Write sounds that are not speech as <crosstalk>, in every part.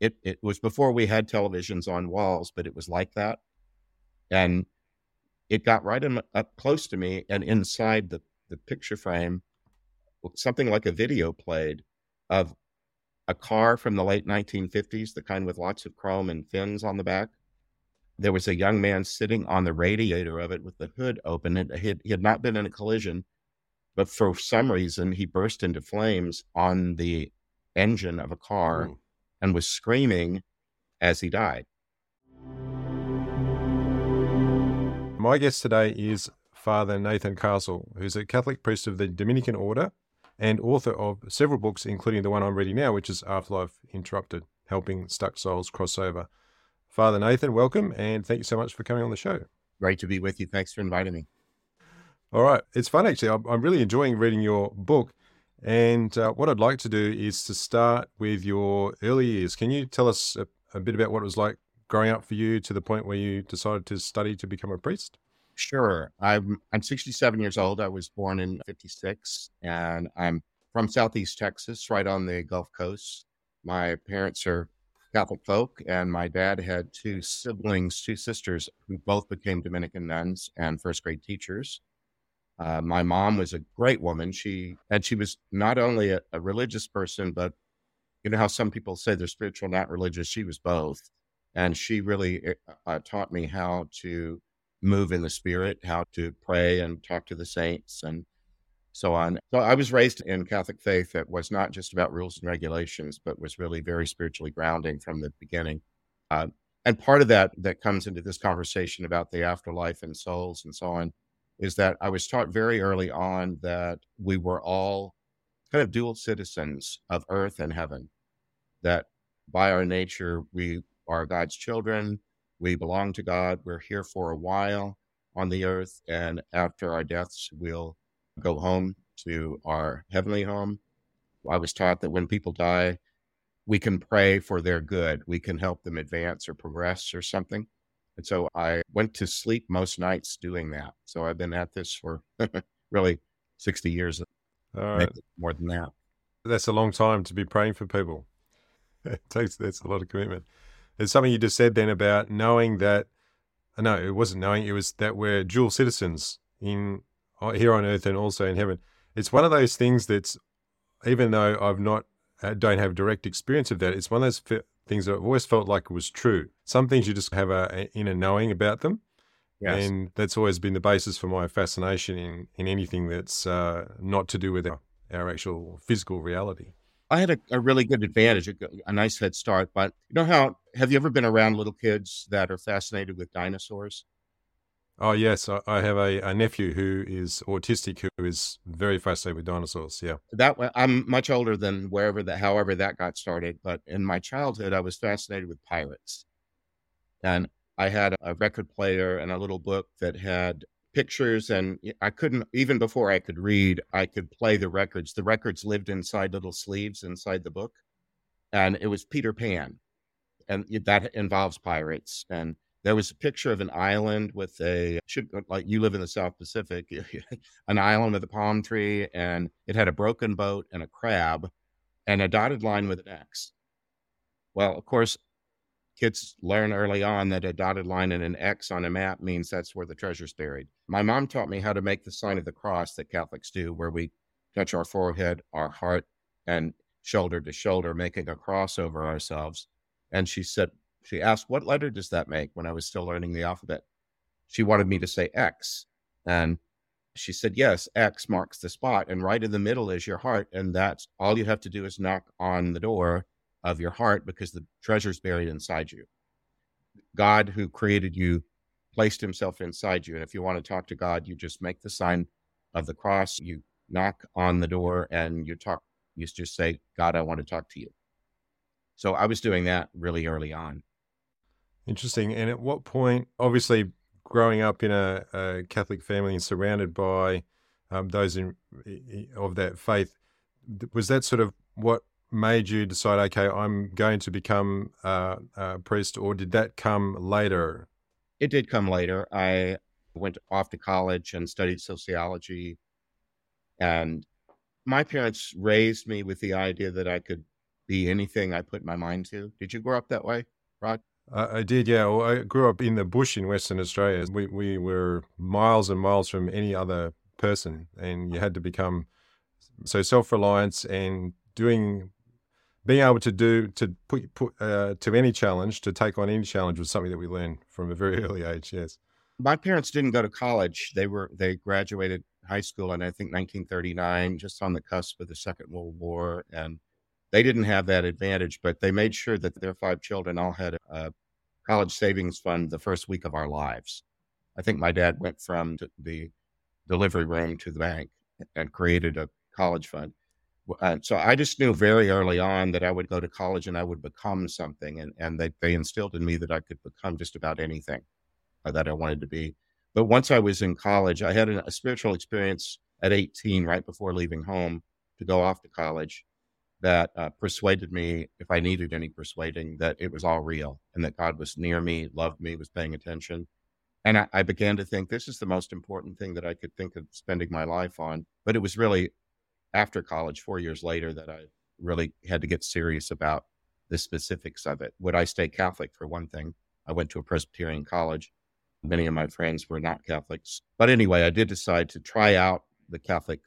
it, it was before we had televisions on walls, but it was like that. And it got right in, up close to me and inside the, the picture frame, something like a video played of a car from the late 1950s, the kind with lots of chrome and fins on the back. There was a young man sitting on the radiator of it with the hood open. It, he, had, he had not been in a collision, but for some reason, he burst into flames on the engine of a car Ooh. And was screaming as he died. My guest today is Father Nathan Castle, who's a Catholic priest of the Dominican Order and author of several books, including the one I'm reading now, which is Afterlife Interrupted Helping Stuck Souls Cross Over. Father Nathan, welcome, and thank you so much for coming on the show. Great to be with you. Thanks for inviting me. All right. It's fun, actually. I'm really enjoying reading your book. And uh, what I'd like to do is to start with your early years. Can you tell us a, a bit about what it was like growing up for you to the point where you decided to study to become a priest? Sure. I'm I'm 67 years old. I was born in 56 and I'm from Southeast Texas, right on the Gulf Coast. My parents are Catholic folk and my dad had two siblings, two sisters who both became Dominican nuns and first grade teachers. Uh, my mom was a great woman. She and she was not only a, a religious person, but you know how some people say they're spiritual, not religious. She was both, and she really eh, uh, taught me how to move in the spirit, how to pray and talk to the saints and so on. So I was raised in Catholic faith that was not just about rules and regulations, but was really very spiritually grounding from the beginning. Uh, and part of that that comes into this conversation about the afterlife and souls and so on is that I was taught very early on that we were all kind of dual citizens of earth and heaven, that by our nature we are God's children we belong to God. We're here for a while on the earth, and after our deaths, we'll go home to our heavenly home. I was taught that when people die, we can pray for their good. We can help them advance or progress or something. And so I went to sleep most nights doing that. So I've been at this for <laughs> really 60 years, more than that. That's a long time to be praying for people. <laughs> it takes that's a lot of commitment. There's something you just said then about knowing that. Uh, no, it wasn't knowing. It was that we're dual citizens in uh, here on earth and also in heaven. It's one of those things that's, even though I've not uh, don't have direct experience of that, it's one of those things that I've always felt like was true. Some things you just have a, a inner knowing about them. Yes. And that's always been the basis for my fascination in, in anything that's uh, not to do with our, our actual physical reality. I had a, a really good advantage, a, a, nice head start. But you know how have you ever been around little kids that are fascinated with dinosaurs? Oh yes, I, have a, a, nephew who is autistic who is very fascinated with dinosaurs. Yeah, that I'm much older than wherever that, however that got started. But in my childhood, I was fascinated with pirates, and I had a record player and a little book that had pictures and I couldn't even before I could read, I could play the records. The records lived inside little sleeves inside the book. And it was Peter Pan. And that involves pirates. And there was a picture of an island with a should uh, like you live in the South Pacific, <laughs> an island with a palm tree, and it had a broken boat and a crab and a dotted line with an X. Well, of course, kids learn early on that a dotted line and an X on a map means that's where the treasure's buried. My mom taught me how to make the sign of the cross that Catholics do, where we touch our forehead, our heart, and shoulder to shoulder, making a cross over ourselves. And she said, she asked, What letter does that make when I was still learning the alphabet? She wanted me to say X. And she said, Yes, X marks the spot. And right in the middle is your heart. And that's all you have to do is knock on the door of your heart because the treasure's buried inside you. God, who created you, placed himself inside you. And if you want to talk to God, you just make the sign of the cross, you knock on the door, and you talk, you just say, God, I want to talk to you. So I was doing that really early on. Interesting. And at what point, obviously, growing up in a, a Catholic family and surrounded by um, those in, of that faith, was that sort of what made you decide, okay, I'm going to become uh, a priest, or did that come later? It did come later. I went off to college and studied sociology. And my parents raised me with the idea that I could be anything I put my mind to. Did you grow up that way, Rod? I did, yeah. Well, I grew up in the bush in Western Australia. We we were miles and miles from any other person, and you had to become so self reliance and doing being able to do to put put uh, to any challenge to take on any challenge was something that we learned from a very <laughs> early age. Yes, my parents didn't go to college. They were they graduated high school in I think 1939, just on the cusp of the Second World War, and they didn't have that advantage. But they made sure that their five children all had a college savings fund the first week of our lives. I think my dad went from the delivery room to the bank and created a college fund. And so I just knew very early on that I would go to college and I would become something. And, and they, they instilled in me that I could become just about anything uh, that I wanted to be. But once I was in college, I had a spiritual experience at 18, right before leaving home to go off to college, that uh, persuaded me, if I needed any persuading, that it was all real and that God was near me, loved me, was paying attention. And I, I began to think this is the most important thing that I could think of spending my life on. But it was really after college, four years later, that I really had to get serious about the specifics of it. Would I stay Catholic for one thing? I went to a Presbyterian college. Many of my friends were not Catholics. But anyway, I did decide to try out the Catholic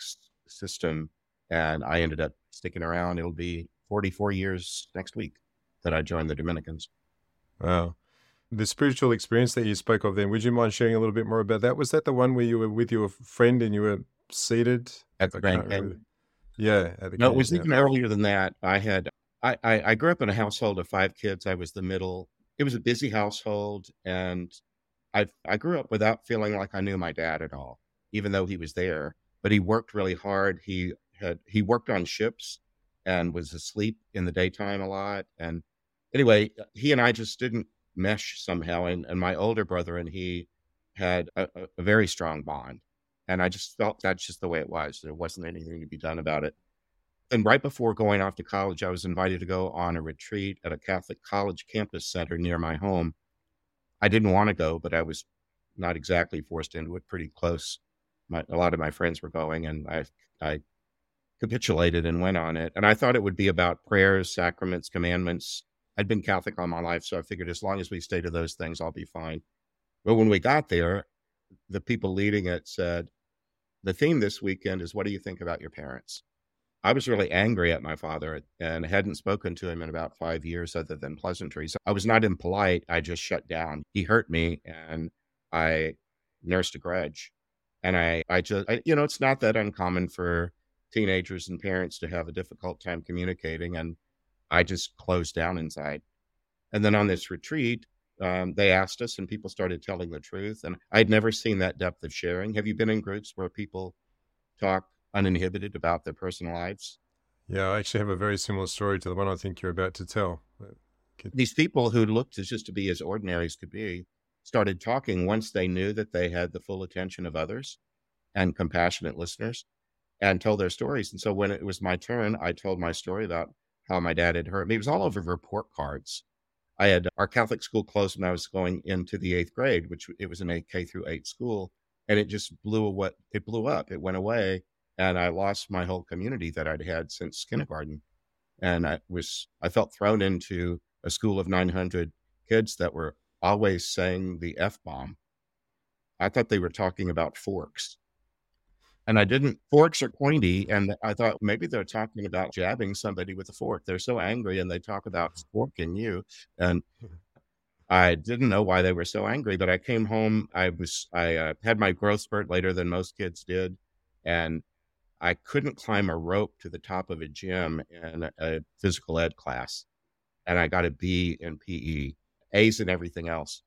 system and I ended up sticking around. It'll be 44 years next week that I joined the Dominicans. Wow. The spiritual experience that you spoke of then, would you mind sharing a little bit more about that? Was that the one where you were with your friend and you were seated at the Grand Canyon? Yeah. no, Canyon, it was yeah. even earlier than that. I had, I, I, I grew up in a household of five kids. I was the middle. It was a busy household. And I, I grew up without feeling like I knew my dad at all, even though he was there. But he worked really hard. He had, he worked on ships and was asleep in the daytime a lot. And anyway, uh, he and I just didn't mesh somehow. And, and my older brother and he had a, a very strong bond. And I just felt that's just the way it was. There wasn't anything to be done about it. And right before going off to college, I was invited to go on a retreat at a Catholic college campus center near my home. I didn't want to go, but I was not exactly forced into it, pretty close. My, a lot of my friends were going, and I, I capitulated and went on it. And I thought it would be about prayers, sacraments, commandments. I'd been Catholic all my life, so I figured as long as we stay to those things, I'll be fine. But when we got there, the people leading it said, The theme this weekend is what do you think about your parents? I was really angry at my father and hadn't spoken to him in about five years other than pleasantries. I was not impolite. I just shut down. He hurt me and I nursed a grudge. And I, I just, I, you know, it's not that uncommon for teenagers and parents to have a difficult time communicating. And I just closed down inside. And then on this retreat, um, they asked us, and people started telling the truth. And I'd never seen that depth of sharing. Have you been in groups where people talk uninhibited about their personal lives? Yeah, I actually have a very similar story to the one I think you're about to tell. These people who looked as just to be as ordinary as could be started talking once they knew that they had the full attention of others and compassionate listeners and tell their stories. And so when it was my turn, I told my story about how my dad had hurt me. It was all over report cards. I had our Catholic school closed when I was going into the eighth grade, which it was an eight K through eight school, and it just blew what it blew up. It went away, and I lost my whole community that I'd had since kindergarten. And I was I felt thrown into a school of 900 kids that were always saying the f bomb. I thought they were talking about forks and I didn't, forks are pointy. And I thought maybe they're talking about jabbing somebody with a fork. They're so angry and they talk about forking you. And <laughs> I didn't know why they were so angry, but I came home. I was, I uh, had my growth spurt later than most kids did. And I couldn't climb a rope to the top of a gym in a, a physical ed class. And I got a B in PE, A's in everything else.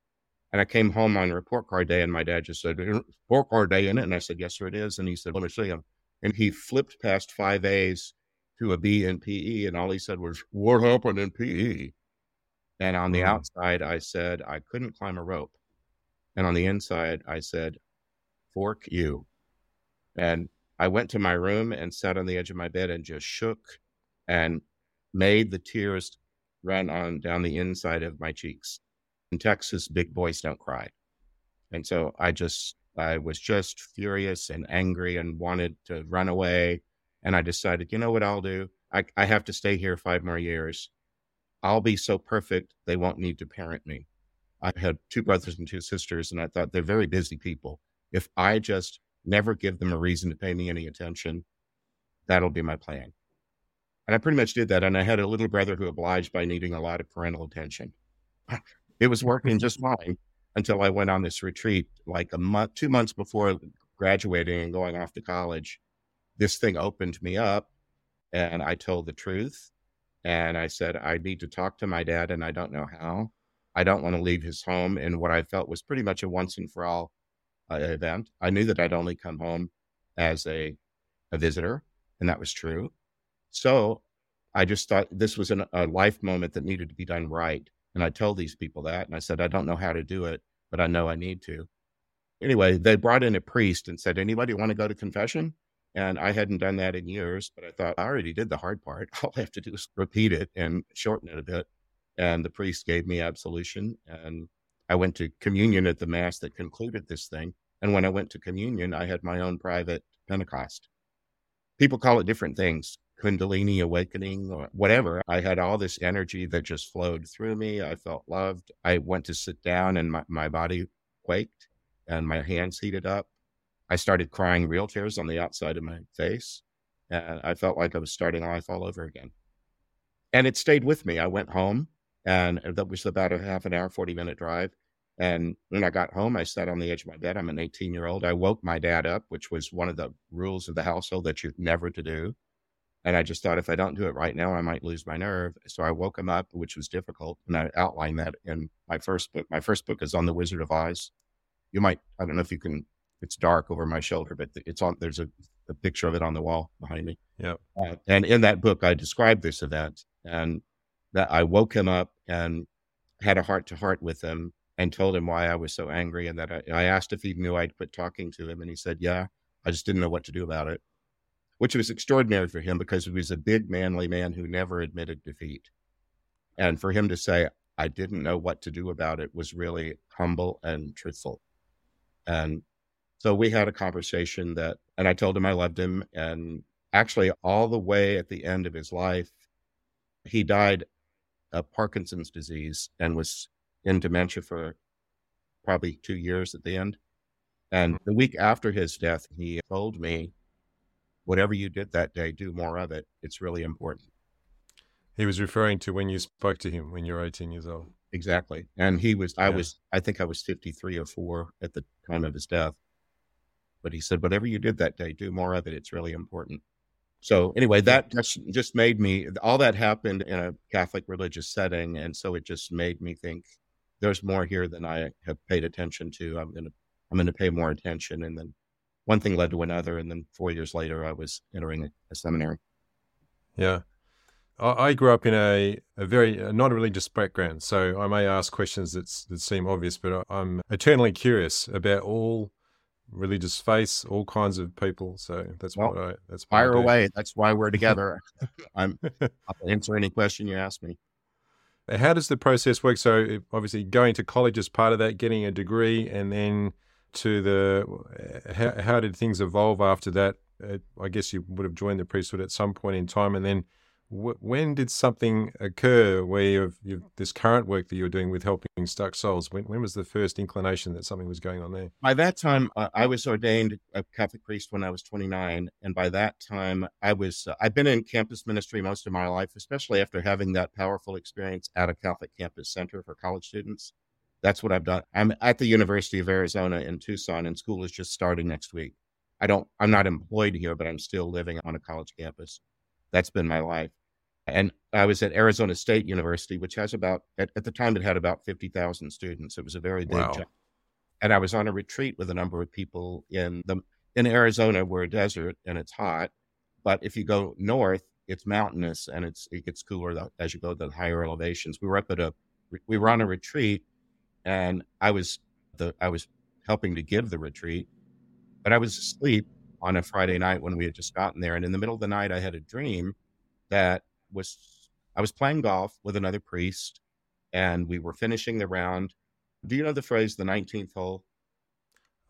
And I came home on report card day, and my dad just said, "Report card day in it?" And I said, "Yes, sir, it is." And he said, "Let me see him." And he flipped past five A's to a B in PE, and all he said was, "What happened in PE?" And on the mm-hmm. outside, I said I couldn't climb a rope, and on the inside, I said, "Fork you." And I went to my room and sat on the edge of my bed and just shook, and made the tears run on down the inside of my cheeks in Texas, big boys don't cry. And so I just, I was just furious and angry and wanted to run away. And I decided, you know what I'll do? I, I have to stay here five more years. I'll be so perfect, they won't need to parent me. I had two brothers and two sisters, and I thought they're very busy people. If I just never give them a reason to pay me any attention, that'll be my plan. And I pretty much did that. And I had a little brother who obliged by needing a lot of parental attention. It was working just fine until I went on this retreat like a month, two months before graduating and going off to college. This thing opened me up and I told the truth. And I said, I need to talk to my dad and I don't know how. I don't want to leave his home in what I felt was pretty much a once and for all uh, event. I knew that I'd only come home as a, a visitor, and that was true. So I just thought this was an, a life moment that needed to be done right. And I told these people that, and I said, I don't know how to do it, but I know I need to. Anyway, they brought in a priest and said, Anybody want to go to confession? And I hadn't done that in years, but I thought I already did the hard part. <laughs> All I have to do is repeat it and shorten it a bit. And the priest gave me absolution. And I went to communion at the Mass that concluded this thing. And when I went to communion, I had my own private Pentecost. People call it different things Kundalini awakening or whatever. I had all this energy that just flowed through me. I felt loved. I went to sit down and my, my body quaked and my hands heated up. I started crying real tears on the outside of my face. And I felt like I was starting life all over again. And it stayed with me. I went home and that was about a half an hour, 40 minute drive. And when I got home, I sat on the edge of my bed. I'm an 18 year old. I woke my dad up, which was one of the rules of the household that you're never to do. And I just thought if I don't do it right now, I might lose my nerve. So I woke him up, which was difficult. And I outlined that in my first book. My first book is on the Wizard of Oz. You might, I don't know if you can, it's dark over my shoulder, but it's on, there's a, a picture of it on the wall behind me. Yeah. Uh, and in that book, I described this event and that I woke him up and had a heart to heart with him and told him why I was so angry. And that I, I asked if he knew I'd quit talking to him. And he said, Yeah, I just didn't know what to do about it which was extraordinary for him because he was a big, manly man who never admitted defeat. And for him to say, I didn't know what to do about it was really humble and truthful. And so we had a conversation that, and I told him I loved him. And actually, all the way at the end of his life, he died of Parkinson's disease and was in dementia for probably two years at the end. And mm-hmm. the week after his death, he told me whatever you did that day, do more of it. It's really important. He was referring to when you spoke to him when you were 18 years old. Exactly. And he was, I yeah. was, I think I was 53 or four at the time of his death. But he said, whatever you did that day, do more of it. It's really important. So anyway, that just made me, all that happened in a Catholic religious setting. And so it just made me think there's more here than I have paid attention to. I'm going to, I'm going to pay more attention. And then one thing led to another, and then four years later, I was entering a, a seminary. Yeah, I, I grew up in a, a very a not a religious background, so I may ask questions that that seem obvious, but I'm eternally curious about all religious faiths, all kinds of people. So that's well, what I that's what fire away. That's why we're <laughs> together. I'm <laughs> I'll answer any question you ask me. How does the process work? So obviously, going to college is part of that, getting a degree, and then to the how, how did things evolve after that? Uh, I guess you would have joined the priesthood at some point in time, and then when did something occur where you've, you've, this current work that you're doing with helping stuck souls? When, when was the first inclination that something was going on there? By that time, uh, I was ordained a Catholic priest when I was 29, and by that time, I was uh, I've been in campus ministry most of my life, especially after having that powerful experience at a Catholic campus center for college students that's what I've done. I'm at the University of Arizona in Tucson, and school is just starting next week. I don't, I'm not employed here, but I'm still living on a college campus. That's been my life. And I was at Arizona State University, which has about, at, at the time, it had about 50,000 students. It was a very big wow. job. And I was on a retreat with a number of people in the, in Arizona, we're a desert and it's hot. But if you go north, it's mountainous and it's, it gets cooler as you go to the higher elevations. We were up at a, we were on a retreat and I was the I was helping to give the retreat, but I was asleep on a Friday night when we had just gotten there, and in the middle of the night, I had a dream that was I was playing golf with another priest, and we were finishing the round. Do you know the phrase "the nineteenth hole"?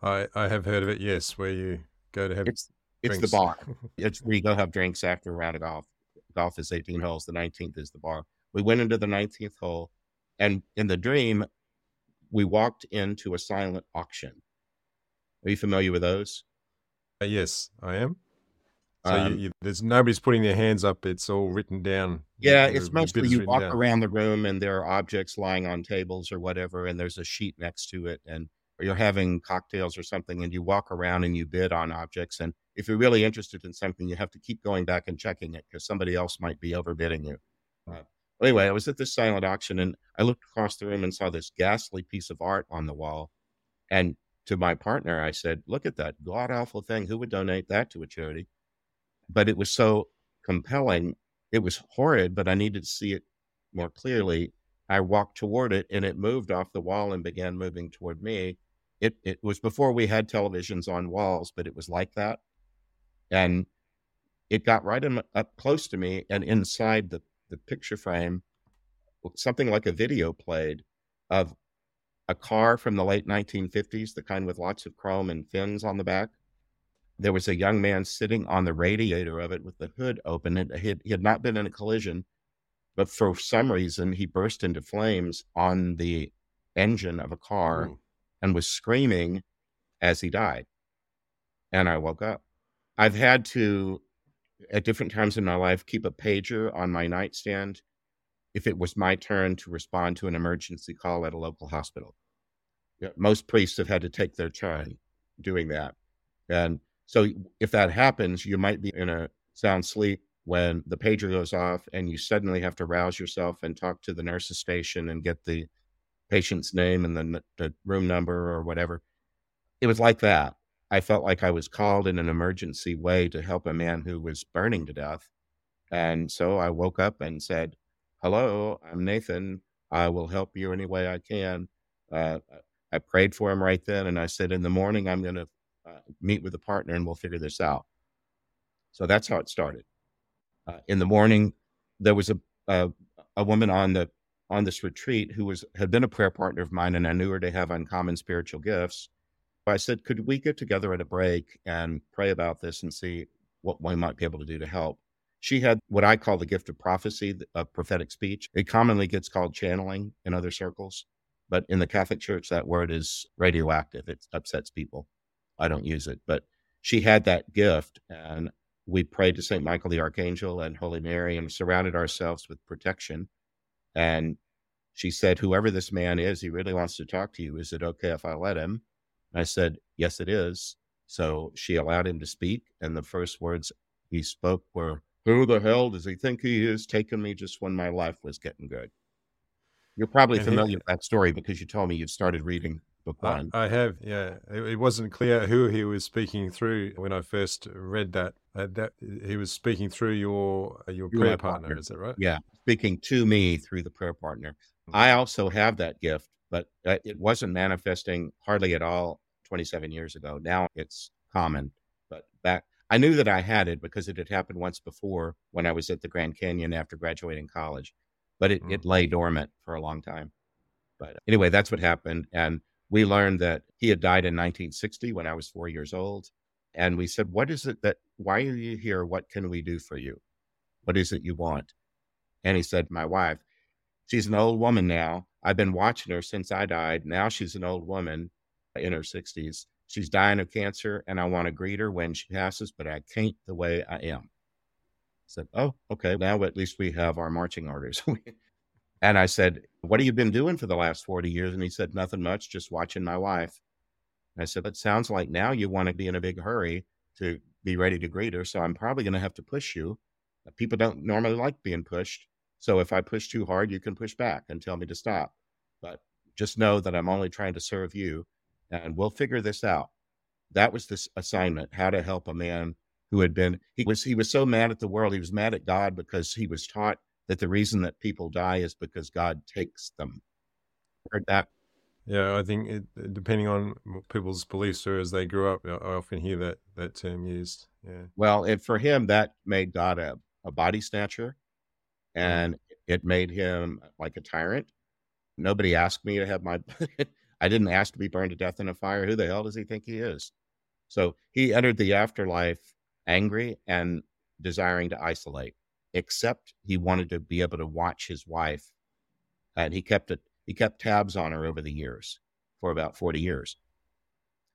I I have heard of it. Yes, where you go to have it's it's the bar. <laughs> it's where you go have drinks after a round of golf. golf is 18 holes. The 19th is the bar. We went into the 19th hole, and in the dream, we walked into a silent auction. Are you familiar with those? Uh, yes, I am. So um, you, you, there's nobody's putting their hands up. It's all written down. Yeah, it's mostly you walk down. around the room and there are objects lying on tables or whatever, and there's a sheet next to it, and you're having cocktails or something, and you walk around and you bid on objects. And if you're really interested in something, you have to keep going back and checking it because somebody else might be overbidding you. Uh, anyway, I was at this silent auction and I looked across the room and saw this ghastly piece of art on the wall. And to my partner, I said, Look at that god awful thing. Who would donate that to a charity? but it was so compelling. It was horrid, but I needed to see it more clearly. I walked toward it and it moved off the wall and began moving toward me. It, it was before we had televisions on walls, but it was like that. And it got right in, up close to me. And inside the, the picture frame, something like a video played of a car from the late 1950s, the kind with lots of chrome and fins on the back there was a young man sitting on the radiator of it with the hood open. And he had, he had not been in a collision, but for some reason, he burst into flames on the engine of a car Ooh. and was screaming as he died. And I woke up. I've had to, at different times in my life, keep a pager on my nightstand if it was my turn to respond to an emergency call at a local hospital. Most priests have had to take their turn doing that. And so if that happens, you might be in a sound sleep when the pager goes off and you suddenly have to rouse yourself and talk to the nurse's station and get the patient's name and the, the room number or whatever. It was like that. I felt like I was called in an emergency way to help a man who was burning to death. And so I woke up and said, Hello, I'm Nathan. I will help you any way I can. Uh, I prayed for him right then. And I said, In the morning, I'm going to uh, meet with a partner and we'll figure this out. So that's how it started. Uh, in the morning, there was a, a, a woman on the on this retreat who was had been a prayer partner of mine, and I knew her to have uncommon spiritual gifts. I said, could we get together at a break and pray about this and see what we might be able to do to help? She had what I call the gift of prophecy, of prophetic speech. It commonly gets called channeling in other circles, but in the Catholic Church, that word is radioactive. It upsets people. I don't use it, but she had that gift. And we prayed to St. Michael the Archangel and Holy Mary and surrounded ourselves with protection. And she said, Whoever this man is, he really wants to talk to you. Is it okay if I let him? I said, Yes, it is. So she allowed him to speak. And the first words he spoke were, Who the hell does he think he is taking me just when my life was getting good? You're probably familiar with that story because you told me you started reading book one. I, I have, yeah. It, it, wasn't clear who he was speaking through when I first read that. Uh, that he was speaking through your uh, your prayer partner, partner, is that right? Yeah, speaking to me through the prayer partner. Mm-hmm. I also have that gift, but uh, it wasn't manifesting hardly at all 27 years ago. Now it's common, but back I knew that I had it because it had happened once before when I was at the Grand Canyon after graduating college, but it, mm-hmm. it lay dormant for a long time. But anyway, that's what happened. And we learned that he had died in 1960 when I was four years old. And we said, What is it that, why are you here? What can we do for you? What is it you want? And he said, My wife, she's an old woman now. I've been watching her since I died. Now she's an old woman in her 60s. She's dying of cancer, and I want to greet her when she passes, but I can't the way I am. I said, Oh, okay. Now at least we have our marching orders. <laughs> And I said, What have you been doing for the last 40 years? And he said, Nothing much, just watching my wife. And I said, That sounds like now you want to be in a big hurry to be ready to greet her. So I'm probably going to have to push you. People don't normally like being pushed. So if I push too hard, you can push back and tell me to stop. But just know that I'm only trying to serve you and we'll figure this out. That was this assignment, how to help a man who had been he was he was so mad at the world, he was mad at God because he was taught that the reason that people die is because God takes them. Heard that? Yeah, I think it, depending on people's beliefs or as they grew up, I often hear that that term used. Yeah. Well, and for him, that made God a, a body snatcher, mm. and it made him like a tyrant. Nobody asked me to have my. <laughs> I didn't ask to be burned to death in a fire. Who the hell does he think he is? So he entered the afterlife angry and desiring to isolate except he wanted to be able to watch his wife. And he kept it, he kept tabs on her over the years for about 40 years.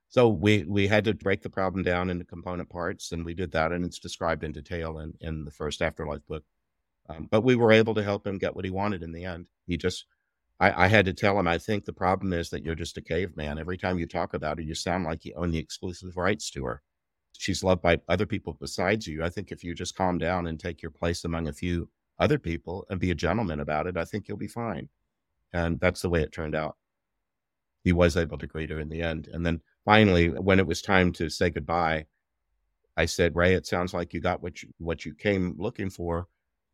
So we we had to break the problem down into component parts, and we did that, and it's described in detail in, in the first afterlife book. Um, but we were able to help him get what he wanted in the end. He just, I, I, had to tell him, I think the problem is that you're just a caveman. Every time you talk about her, you sound like you own the exclusive rights to her. She's loved by other people besides you. I think if you just calm down and take your place among a few other people and be a gentleman about it, I think you'll be fine. And that's the way it turned out. He was able to greet her in the end. And then finally, when it was time to say goodbye, I said, Ray, it sounds like you got what you, what you came looking for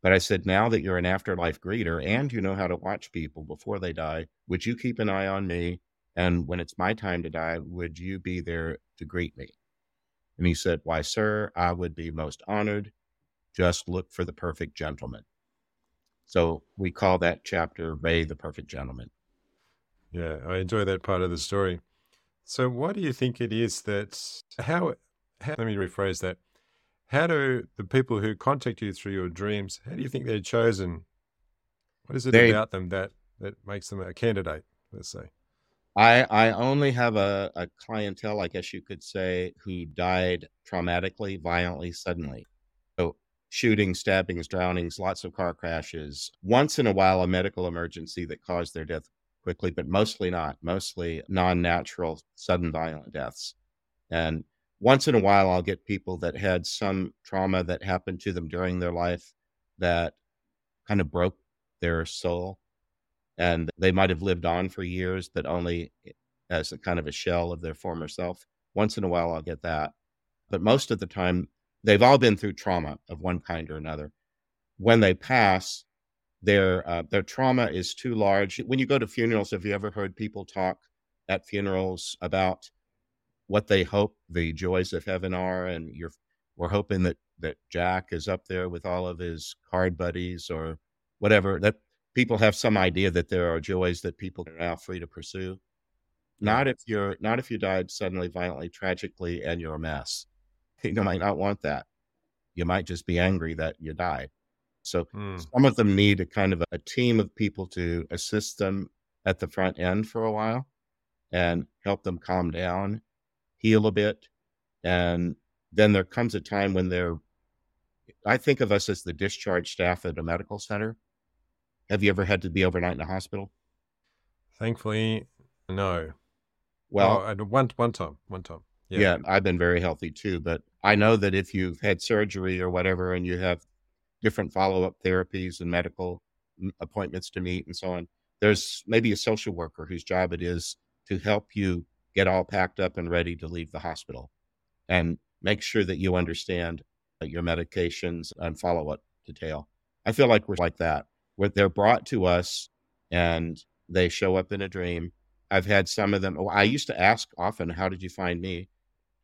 but I said, now that you're an afterlife greeter and you know how to watch people before they die, would you keep an eye on me? And when it's my time to die, would you be there to greet me? And he said, Why, sir, I would be most honored. Just look for the perfect gentleman. So we call that chapter Ray the Perfect Gentleman. Yeah, I enjoy that part of the story. So, why do you think it is that, how, how let me rephrase that how do the people who contact you through your dreams, how do you think they're chosen? What is it they, about them that, that makes them a candidate, let's say? I, I only have a, a clientele, I guess you could say, who died traumatically, violently, suddenly. So shootings, stabbings, drownings, lots of car crashes. Once in a while, a medical emergency that caused their death quickly, but mostly not. Mostly non natural, sudden violent deaths. And once in a while I'll get people that had some trauma that happened to them during their life that kind of broke their soul and they might have lived on for years but only as a kind of a shell of their former self. Once in a while I'll get that. But most of the time they've all been through trauma of one kind or another. When they pass their uh, their trauma is too large. When you go to funerals have you ever heard people talk at funerals about what they hope the joys of heaven are, and you're we're hoping that that Jack is up there with all of his card buddies or whatever. That people have some idea that there are joys that people are now free to pursue. Not if you're not if you died suddenly, violently, tragically, and you're a mess. <laughs> You might not want that. You might just be angry that you died. So mm. some of them need a kind of a, a team of people to assist them at the front end for a while and help them calm down heal a bit. And then there comes a time when they're, I think of us as the discharge staff at a medical center. Have you ever had to be overnight in a hospital? Thankfully, no. Well, oh, one one time, one time. Yeah. yeah, I've been very healthy too. But I know that if you've had surgery or whatever, and you have different follow up therapies and medical appointments to meet and so on, there's maybe a social worker whose job it is to help you get all packed up and ready to leave the hospital and make sure that you understand your medications and follow up detail. I feel like we're like that, where they're brought to us and they show up in a dream. I've had some of them. Oh, I used to ask often, How did you find me?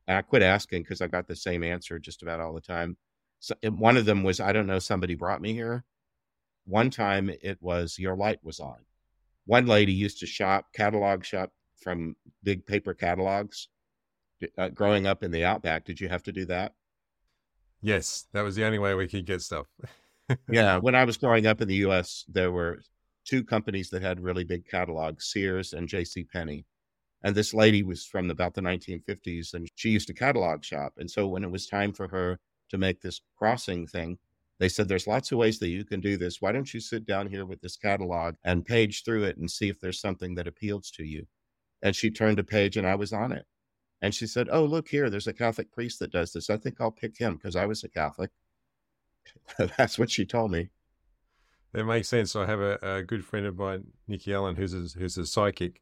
And I quit asking because I got the same answer just about all the time. So one of them was, I don't know, somebody brought me here. One time it was, Your light was on. One lady used to shop, catalog shop from big paper catalogs? Uh, growing up in the outback did you have to do that? Yes that was the only way we could get stuff. <laughs> Yeah when i was growing up in the us there were two companies that had really big catalogs sears and jc penney. And this lady was from about the 1950s and she used to catalog shop. And so when it was time for her to make this crossing thing they said there's lots of ways that you can do this. Why don't you sit down here with this catalog and page through it and see if there's something that appeals to you and she turned a page and I was on it. And she said, Oh, look here, there's a Catholic priest that does this. I think I'll pick him because I was a Catholic. <laughs> That's what she told me. That makes sense. I have a, a good friend of mine, Nikki Allen, who's a, who's a psychic,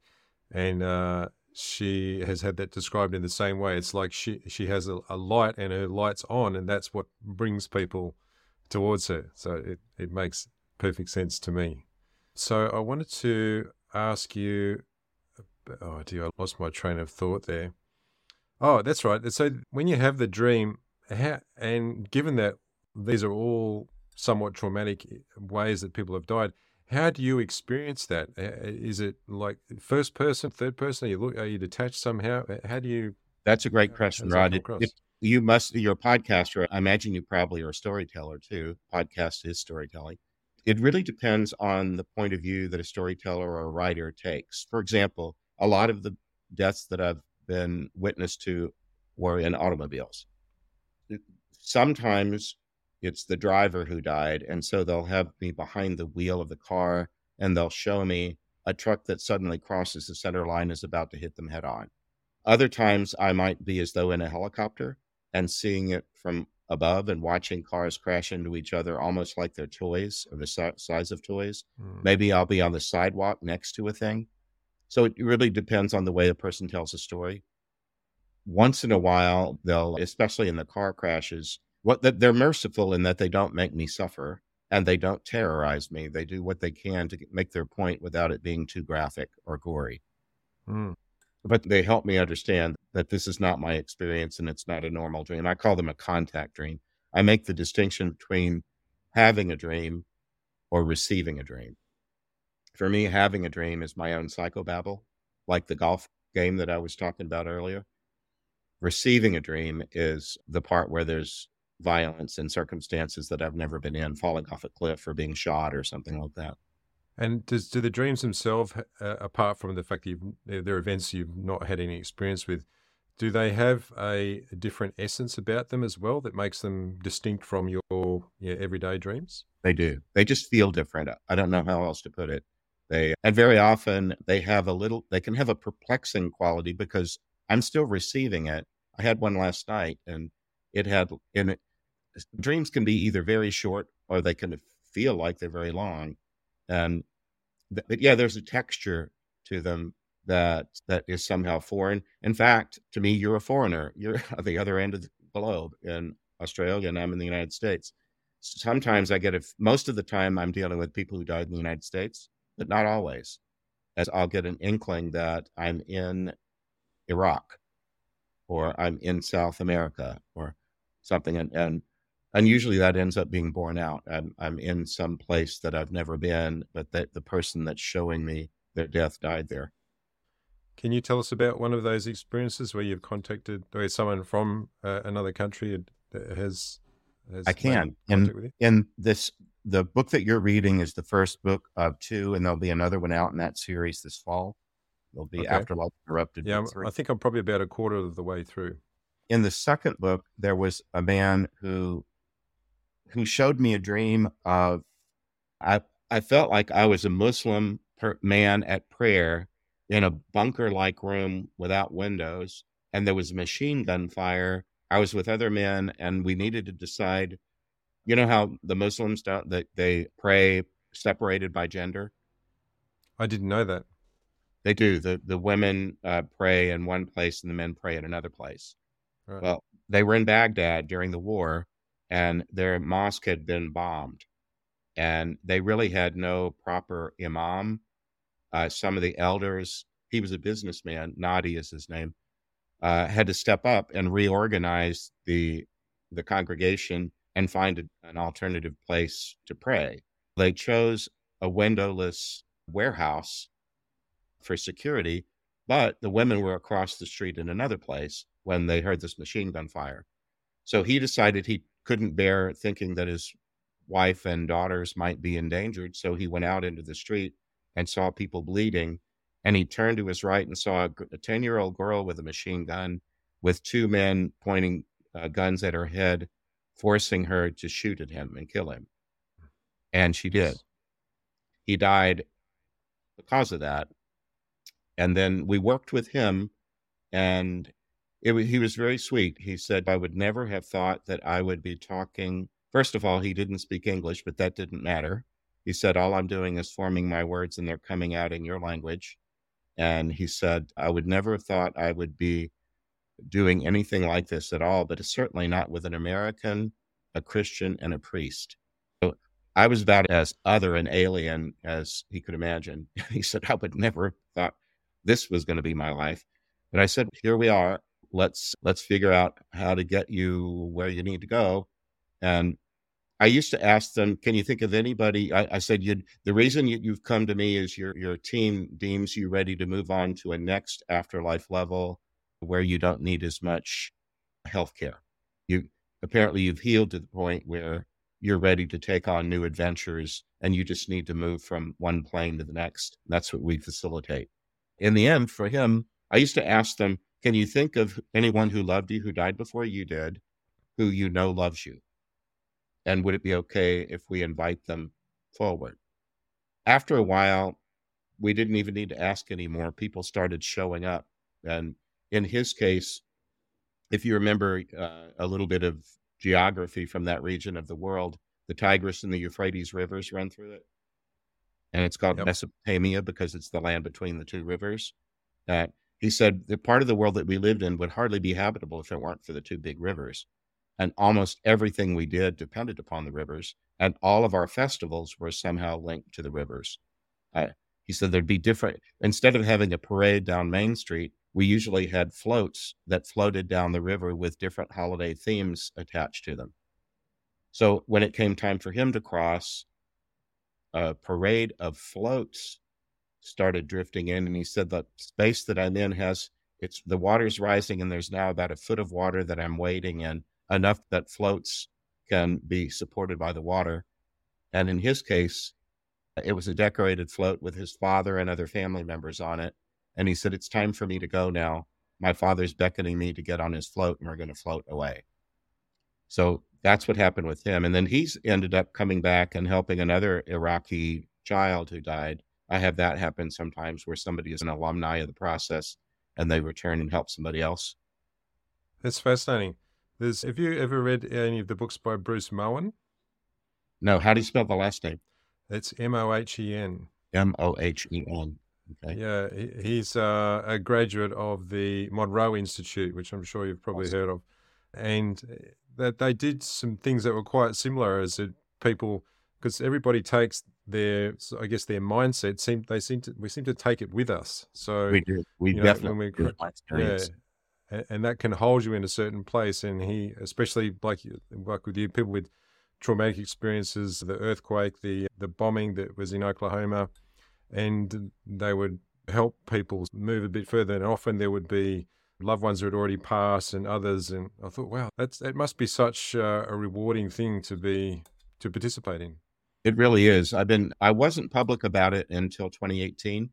and uh, she has had that described in the same way. It's like she she has a, a, light and her light's on, and that's what brings people towards her. So it, it makes perfect sense to me. So I wanted to ask you oh dear, I lost my train of thought there. Oh, that's right. So when you have the dream, how, and given that these are all somewhat traumatic ways that people have died, how do you experience that? Uh, uh, is it like first person, third person? Are you look, are you detached somehow? Uh, how do you That's a great question, Rod. It, it, you must, you're a podcaster. I imagine you probably are a storyteller too. Podcast is storytelling. It really depends on the point of view that a storyteller or a writer takes. For example, a lot of the deaths that I've been witness to were in automobiles. Sometimes it's the driver who died. And so they'll have me behind the wheel of the car and they'll show me a truck that suddenly crosses the center line is about to hit them head on. Other times I might be as though in a helicopter and seeing it from above and watching cars crash into each other almost like they're toys or the size of toys. Mm. Maybe I'll be on the sidewalk next to a thing. So it really depends on the way the person tells a story. Once in a while, they'll, especially in the car crashes, what they're merciful in that they don't make me suffer and they don't terrorize me. They do what they can to make their point without it being too graphic or gory. Mm. But they help me understand that this is not my experience and it's not a normal dream. I call them a contact dream. I make the distinction between having a dream or receiving a dream. For me, having a dream is my own psychobabble, like the golf game that I was talking about earlier. Receiving a dream is the part where there's violence and circumstances that I've never been in, falling off a cliff or being shot or something like that. And does do the dreams themselves, uh, apart from the fact that you've, they're events you've not had any experience with, do they have a, a, different essence about them as well that makes them distinct from your, your everyday dreams? They do. They just feel different. I don't know how else to put it. They and very often they have a little. They can have a perplexing quality because I'm still receiving it. I had one last night, and it had it dreams can be either very short or they can feel like they're very long. And but yeah, there's a texture to them that that is somehow foreign. In fact, to me, you're a foreigner. You're at <laughs> the other end of the globe in Australia, and I'm in the United States. Sometimes I get if most of the time I'm dealing with people who died in the United States, but not always. As I'll get an inkling that I'm in Iraq, or I'm in South America, or something, and, and and usually that ends up being borne out. I'm, I'm in some place that I've never been, but that the person that's showing me their death died there. Can you tell us about one of those experiences where you've contacted where someone from uh, another country has, has I can. In, in this, the book that you're reading is the first book of two, and there'll be another one out in that series this fall. There'll be okay. Afterlife Interrupted. Yeah, I think I'm probably about a quarter of the way through. In the second book, there was a man who who showed me a dream of I I felt like I was a Muslim per, man at prayer in a bunker like room without windows and there was machine gun fire. I was with other men and we needed to decide you know how the Muslims don't that they pray separated by gender? I didn't know that. They do. The the women uh, pray in one place and the men pray in another place. Right. Well, they were in Baghdad during the war and their mosque had been bombed. And they really had no proper imam. Uh, some of the elders, he was a businessman, Nadi is his name, uh, had to step up and reorganize the the congregation and find a, an alternative place to pray. They chose a windowless warehouse for security, but the women were across the street in another place when they heard this machine gun fire. So he decided he couldn't bear thinking that his wife and daughters might be endangered. So he went out into the street and saw people bleeding. And he turned to his right and saw a 10 year old girl with a machine gun with two men pointing uh, guns at her head, forcing her to shoot at him and kill him. And she did. He died because of that. And then we worked with him and it was, he was very sweet. He said, I would never have thought that I would be talking. First of all, he didn't speak English, but that didn't matter. He said, All I'm doing is forming my words and they're coming out in your language. And he said, I would never have thought I would be doing anything like this at all, but it's certainly not with an American, a Christian, and a priest. So I was about as other and alien as he could imagine. <laughs> He said, I would never have thought this was going to be my life. But I said, Here we are let's let's figure out how to get you where you need to go and i used to ask them can you think of anybody i, I said the reason you, you've come to me is your your team deems you ready to move on to a next afterlife level where you don't need as much health care. You apparently you've healed to the point where you're ready to take on new adventures and you just need to move from one plane to the next. That's what we facilitate. In the end, for him, I used to ask them, Can you think of anyone who loved you who died before you did, who you know loves you? And would it be okay if we invite them forward? After a while, we didn't even need to ask anymore. People started showing up. And in his case, if you remember uh, a little bit of geography from that region of the world, the Tigris and the Euphrates rivers run through it. And it's called yep. Mesopotamia because it's the land between the two rivers. Uh, he said the part of the world that we lived in would hardly be habitable if it weren't for the two big rivers. And almost everything we did depended upon the rivers. And all of our festivals were somehow linked to the rivers. Uh, he said there'd be different, instead of having a parade down Main Street, we usually had floats that floated down the river with different holiday themes attached to them. So when it came time for him to cross, a parade of floats started drifting in, and he said the space that I'm in has it's the water's rising, and there's now about a foot of water that I'm wading in, enough that floats can be supported by the water. And in his case, it was a decorated float with his father and other family members on it and he said, It's time for me to go now. My father's beckoning me to get on his float and we're going to float away. So that's what happened with him. And then he's ended up coming back and helping another Iraqi child who died. I have that happen sometimes where somebody is an alumni of the process and they return and help somebody else. That's fascinating. There's, have you ever read any of the books by Bruce Moen? No. How do you spell the last name? It's M O H E N. M O H E N. Okay. Yeah, he's uh, a graduate of the Monroe Institute, which I'm sure you've probably awesome. heard of, and uh, that they did some things that were quite similar as it, people, because everybody takes their, I guess their mindset. Seem they seem to we seem to take it with us. So we do. We definitely know, we, yeah, and that can hold you in a certain place. And he, especially like like with you, people with traumatic experiences, the earthquake, the the bombing that was in Oklahoma and they would help people move a bit further. And often there would be loved ones who had already passed and others. And I thought, wow, that's it must be such uh, a rewarding thing to be to participate in. It really is. I've been I wasn't public about it until 2018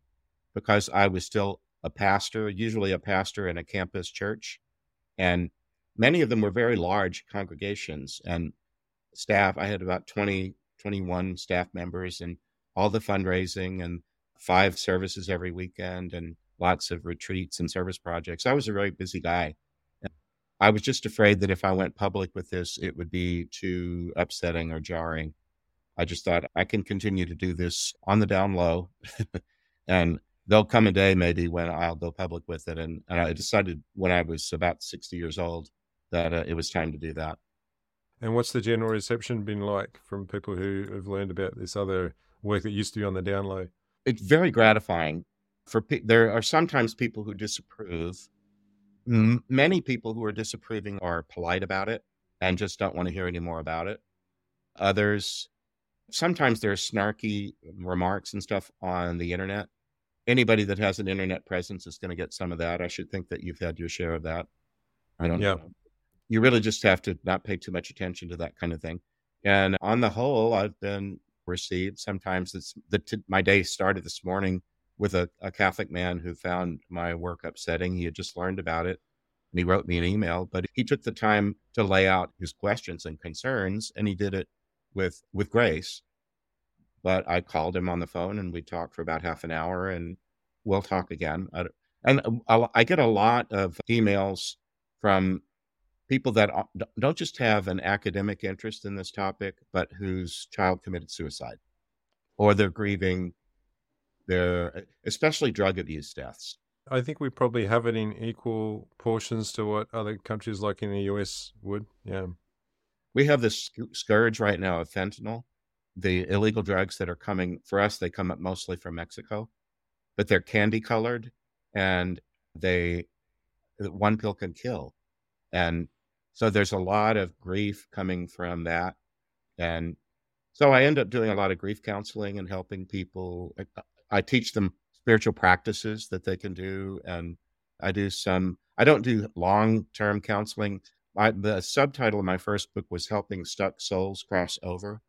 because I was still a pastor, usually a pastor in a campus church, and many of them were very large congregations and staff. I had about 20 21 staff members and all the fundraising and five services every weekend and lots of retreats and service projects. I was a very busy guy. I was just afraid that if I went public with this, it would be too upsetting or jarring. I just thought I can continue to do this on the down low, <laughs> and there'll come a day maybe when I'll go public with it. And, and I decided when I was about 60 years old that uh, it was time to do that. And what's the general reception been like from people who have learned about this other work that used to be on the down low? It's very gratifying for pe- there are sometimes people who disapprove. M- many people who are disapproving are polite about it and just don't want to hear any more about it. Others sometimes there's snarky remarks and stuff on the internet. Anybody that has an internet presence is going to get some of that. I should think that you've had your share of that. I don't yeah. know. You really just have to not pay too much attention to that kind of thing. And on the whole i've been received. Sometimes it's the t- my day started this morning with a, a Catholic man who found my work upsetting. He had just learned about it and he wrote me an email, but he took the time to lay out his questions and concerns and he did it with with grace. But I called him on the phone and we talked for about half an hour and we'll talk again. and um, I get a lot of emails from people that don't just have an academic interest in this topic, but whose child committed suicide or they're grieving their, especially drug abuse deaths. I think we probably have it in equal portions to what other countries like in the US would. Yeah. We have this scourge right now of fentanyl, the illegal drugs that are coming for us, they come up mostly from Mexico, but they're candy colored and they, one pill can kill. And so there's a lot of grief coming from that. And so I end up doing a lot of grief counseling and helping people. I, I teach them spiritual practices that they can do. And I do some, I don't do long term counseling. I, the subtitle of my first book was Helping Stuck Souls Cross Over.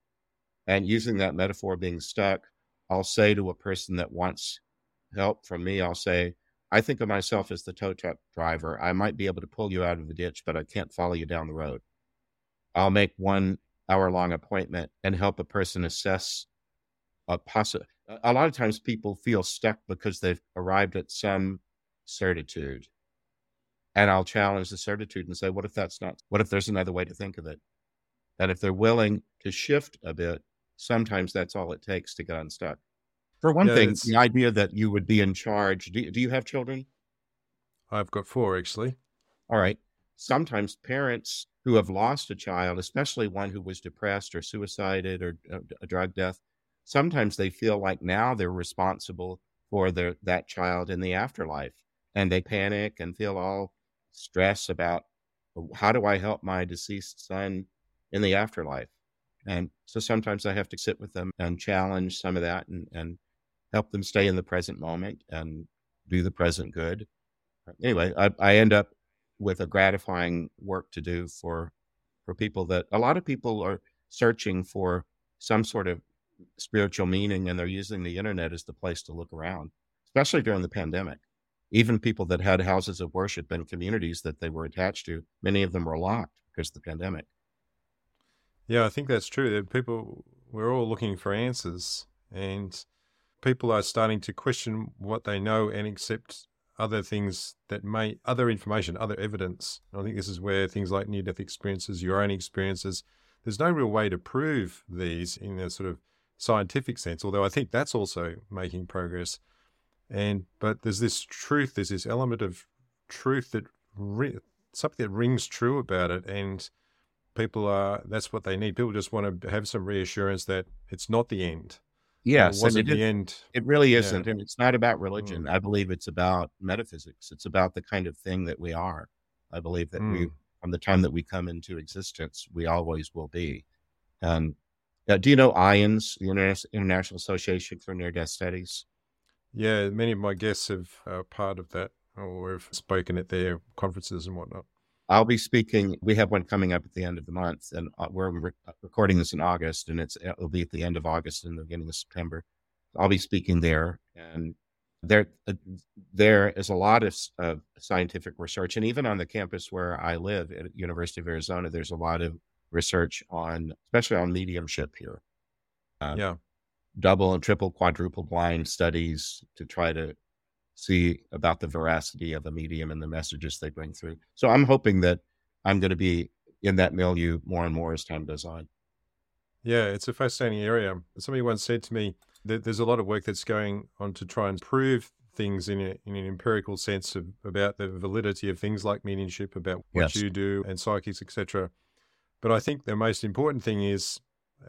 And using that metaphor being stuck, I'll say to a person that wants help from me, I'll say, I think of myself as the tow truck driver. I might be able to pull you out of the ditch, but I can't follow you down the road. I'll make one hour long appointment and help a person assess a possible. A lot of times people feel stuck because they've arrived at some certitude. And I'll challenge the certitude and say, what if that's not, what if there's another way to think of it? And if they're willing to shift a bit, sometimes that's all it takes to get unstuck. For one yeah, thing, the idea that you would be in charge. Do, do you have children? I've got four, actually. All right. Sometimes parents who have lost a child, especially one who was depressed or suicided or uh, a drug death, sometimes they feel like now they're responsible for their, that child in the afterlife. And they panic and feel all stress about how do I help my deceased son in the afterlife? And so sometimes I have to sit with them and challenge some of that and, and help them stay in the present moment and do the present good. Anyway, I, I end up with a gratifying work to do for for people that a lot of people are searching for some sort of spiritual meaning and they're using the internet as the place to look around, especially during the pandemic. Even people that had houses of worship and communities that they were attached to, many of them were locked because of the pandemic. Yeah, I think that's true. That people we're all looking for answers and people are starting to question what they know and accept other things that may other information, other evidence. I think this is where things like near death experiences, your own experiences, there's no real way to prove these in a sort of scientific sense, although I think that's also making progress. And but there's this truth, there's this element of truth that something that rings true about it, and people are that's what they need. People just want to have some reassurance that it's not the end. Yes, it wasn't the end. It really isn't, yeah. and it's not about religion. Mm. I believe it's about metaphysics. It's about the kind of thing that we are. I believe that mm. we, from the time that we come into existence, we always will be. And uh, do you know IANDS, the International Association for Near Death Studies? Yeah, many of my guests have uh, part of that or have spoken at their conferences and whatnot. I'll be speaking. We have one coming up at the end of the month, and uh, we're re- uh, recording this in August, and it's it'll be at the end of August and the beginning of September. I'll be speaking there, and there uh, there is a lot of uh, scientific research, and even on the campus where I live at University of Arizona, there's a lot of research on, especially on mediumship here. Uh, yeah, double and triple, quadruple blind studies to try to see about the veracity of the medium and the messages they bring through. So I'm hoping that I'm going to be in that milieu more and more as time goes on. Yeah, it's a fascinating area. Somebody once said to me that there's a lot of work that's going on to try and prove things in, a, in an empirical sense of, about the validity of things like mediumship, about what yes. you do and psychics, etc. But I think the most important thing is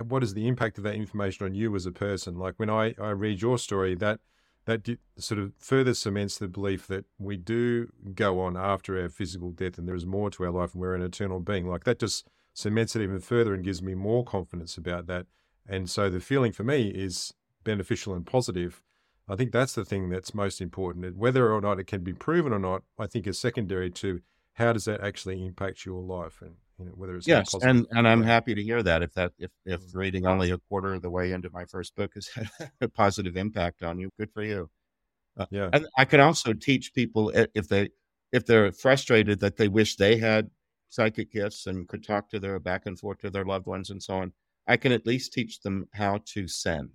what is the impact of that information on you as a person? Like when I, I read your story, that that sort of further cements the belief that we do go on after our physical death and there is more to our life and we're an eternal being. Like that just cements it even further and gives me more confidence about that. And so the feeling for me is beneficial and positive. I think that's the thing that's most important. Whether or not it can be proven or not, I think is secondary to how does that actually impact your life and you know, whether it's yes, and and I'm happy to hear that. If that if if mm. reading only a quarter of the way into my first book has had <laughs> a positive impact on you, good for you. Uh, yeah, and I can also teach people if they if they're frustrated that they wish they had psychic gifts and could talk to their back and forth to their loved ones and so on. I can at least teach them how to send,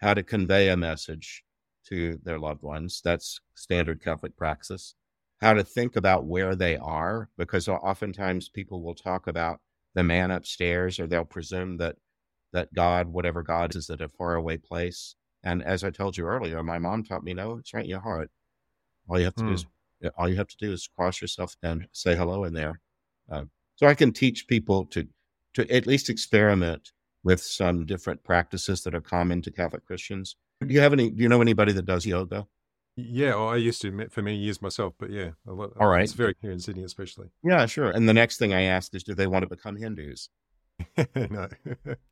how to convey a message to their loved ones. That's standard Catholic praxis how to think about where they are because oftentimes people will talk about the man upstairs or they'll presume that that God, whatever God is at a faraway place. And as I told you earlier, my mom taught me, no, it's right in your heart. All you have to do is hmm. all you have to do is cross yourself and say hello in there. Uh, so I can teach people to to at least experiment with some different practices that are common to Catholic Christians. Do you have any? Do you know anybody that does yoga? Yeah, well, I used to for many years myself, but yeah, lot, all right, it's very here in Sydney, especially. Yeah, sure. And the next thing I asked is, do they want to become Hindus? <laughs> no,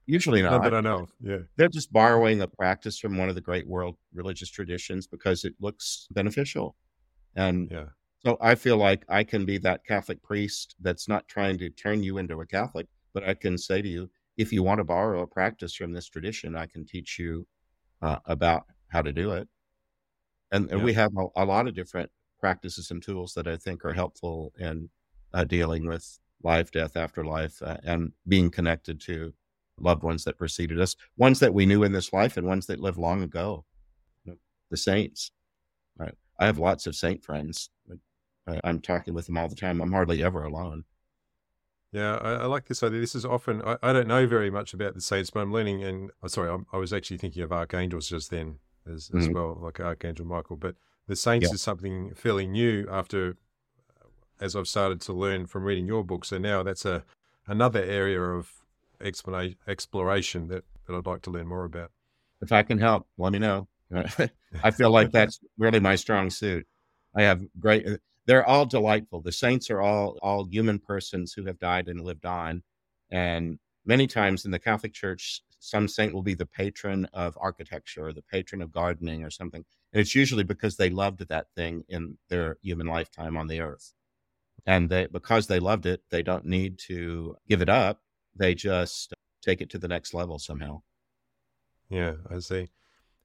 usually not. Not that I know. Yeah, they're just borrowing a practice from one of the great world religious traditions because it looks beneficial, and yeah. So I feel like I can be that Catholic priest that's not trying to turn you into a Catholic, but I can say to you, if you want to borrow a practice from this tradition, I can teach you uh, about how to do it. And, and Yeah. we have a, a lot of different practices and tools that I think are helpful in uh, dealing with life, death, afterlife, uh, and being connected to loved ones that preceded us, ones that we knew in this life and ones that lived long ago. The saints. Right? I have lots of saint friends. I, I'm talking with them all the time. I'm hardly ever alone. Yeah, I, I like this idea. This is often I, I don't know very much about the saints, but I'm learning. And oh, sorry, I'm, I was actually thinking of archangels just then as, as Mhm. well, like Archangel Michael. But the saints Yeah. is something fairly new after, as I've started to learn from reading your book. So now that's a another area of explanation exploration that that I'd like to learn more about. If I can help, let me know. <laughs> I feel like that's really my strong suit. I have great. They're all delightful. The saints are all all human persons who have died and lived on, and many times in the Catholic Church, some saint will be the patron of architecture or the patron of gardening or something. And it's usually because they loved that thing in their human lifetime on the earth, and they because they loved it, they don't need to give it up. They just take it to the next level somehow. Yeah, I see.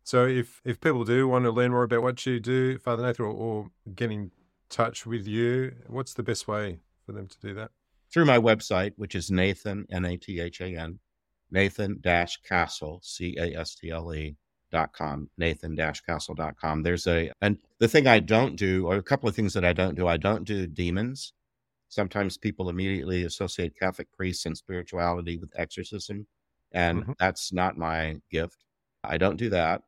So if if people do want to learn more about what you do, Father Nathan, or, or get in touch with you, what's the best way for them to do that? through my website, which is Nathan, N A T H A N, Nathan Castle, C A S T L E dot com, Nathan Castle dot com. There's a, and the thing I don't do, or a couple of things that I don't do, I don't do demons. Sometimes people immediately associate Catholic priests and spirituality with exorcism, and Mhm. that's not my gift. I don't do that,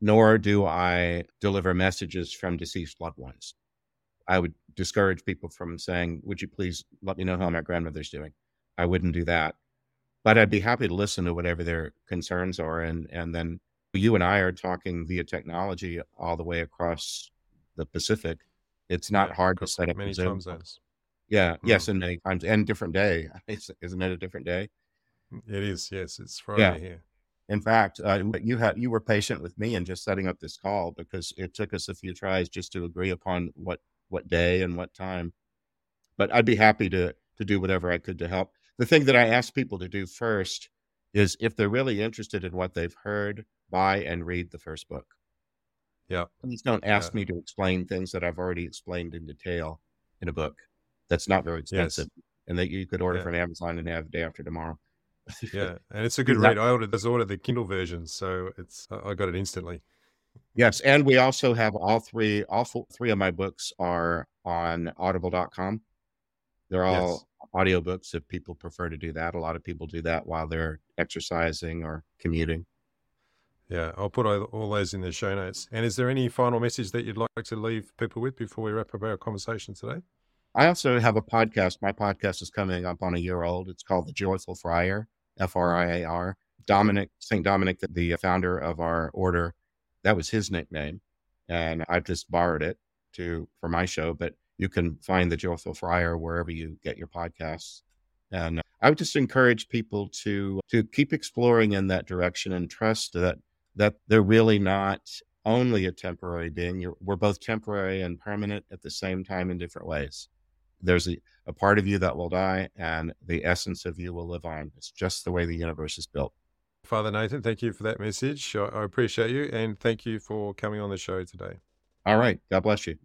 nor do I deliver messages from deceased loved ones. I would discourage people from saying, Would you please let me know how my grandmother's doing? I wouldn't do that. But I'd be happy to listen to whatever their concerns are. And, and then you and I are talking via technology all the way across the Pacific. It's not Yeah, hard to set up many a Zoom. time zones. Yeah. Mm. Yes. And many times and different day. <laughs> It's- Isn't it a different day? It is, yes, it's Friday here. In fact, uh, you had you were patient with me in just setting up this call because it took us a few tries just to agree upon what what day and what time. But I'd be happy to to do whatever I could to help. The thing that I ask people to do first is if they're really interested in what they've heard, buy and read the first book. Yeah. Please don't ask Yeah. me to explain things that I've already explained in detail in a book. That's not very expensive, and that you could order Yeah. from Amazon and have day after tomorrow. <laughs> Yeah, and it's a good read. I ordered, just ordered the Kindle version, so it's I got it instantly. Yes, and we also have all three all four, three of my books are on audible.com. They're all audiobooks if people prefer to do that. A lot of people do that while they're exercising or commuting. Yeah, I'll put all, those in the show notes. And is there any final message that you'd like to leave people with before we wrap up our conversation today? I also have a podcast. My podcast is coming up on a year old. It's called The Joyful Friar, F R I A R. Dominic, St. Dominic, the founder of our order, that was his nickname. And I've just borrowed it to for my show, but you can find The Joyful Friar wherever you get your podcasts. And uh, I would just encourage people to to keep exploring in that direction and trust that that they're really not only a temporary being. You're, we're both temporary and permanent at the same time in different ways. There's a, a part of you that will die, and the essence of you will live on. It's just the way the universe is built. Father Nathan, thank you for that message. I appreciate you, and thank you for coming on the show today. All right. God bless you.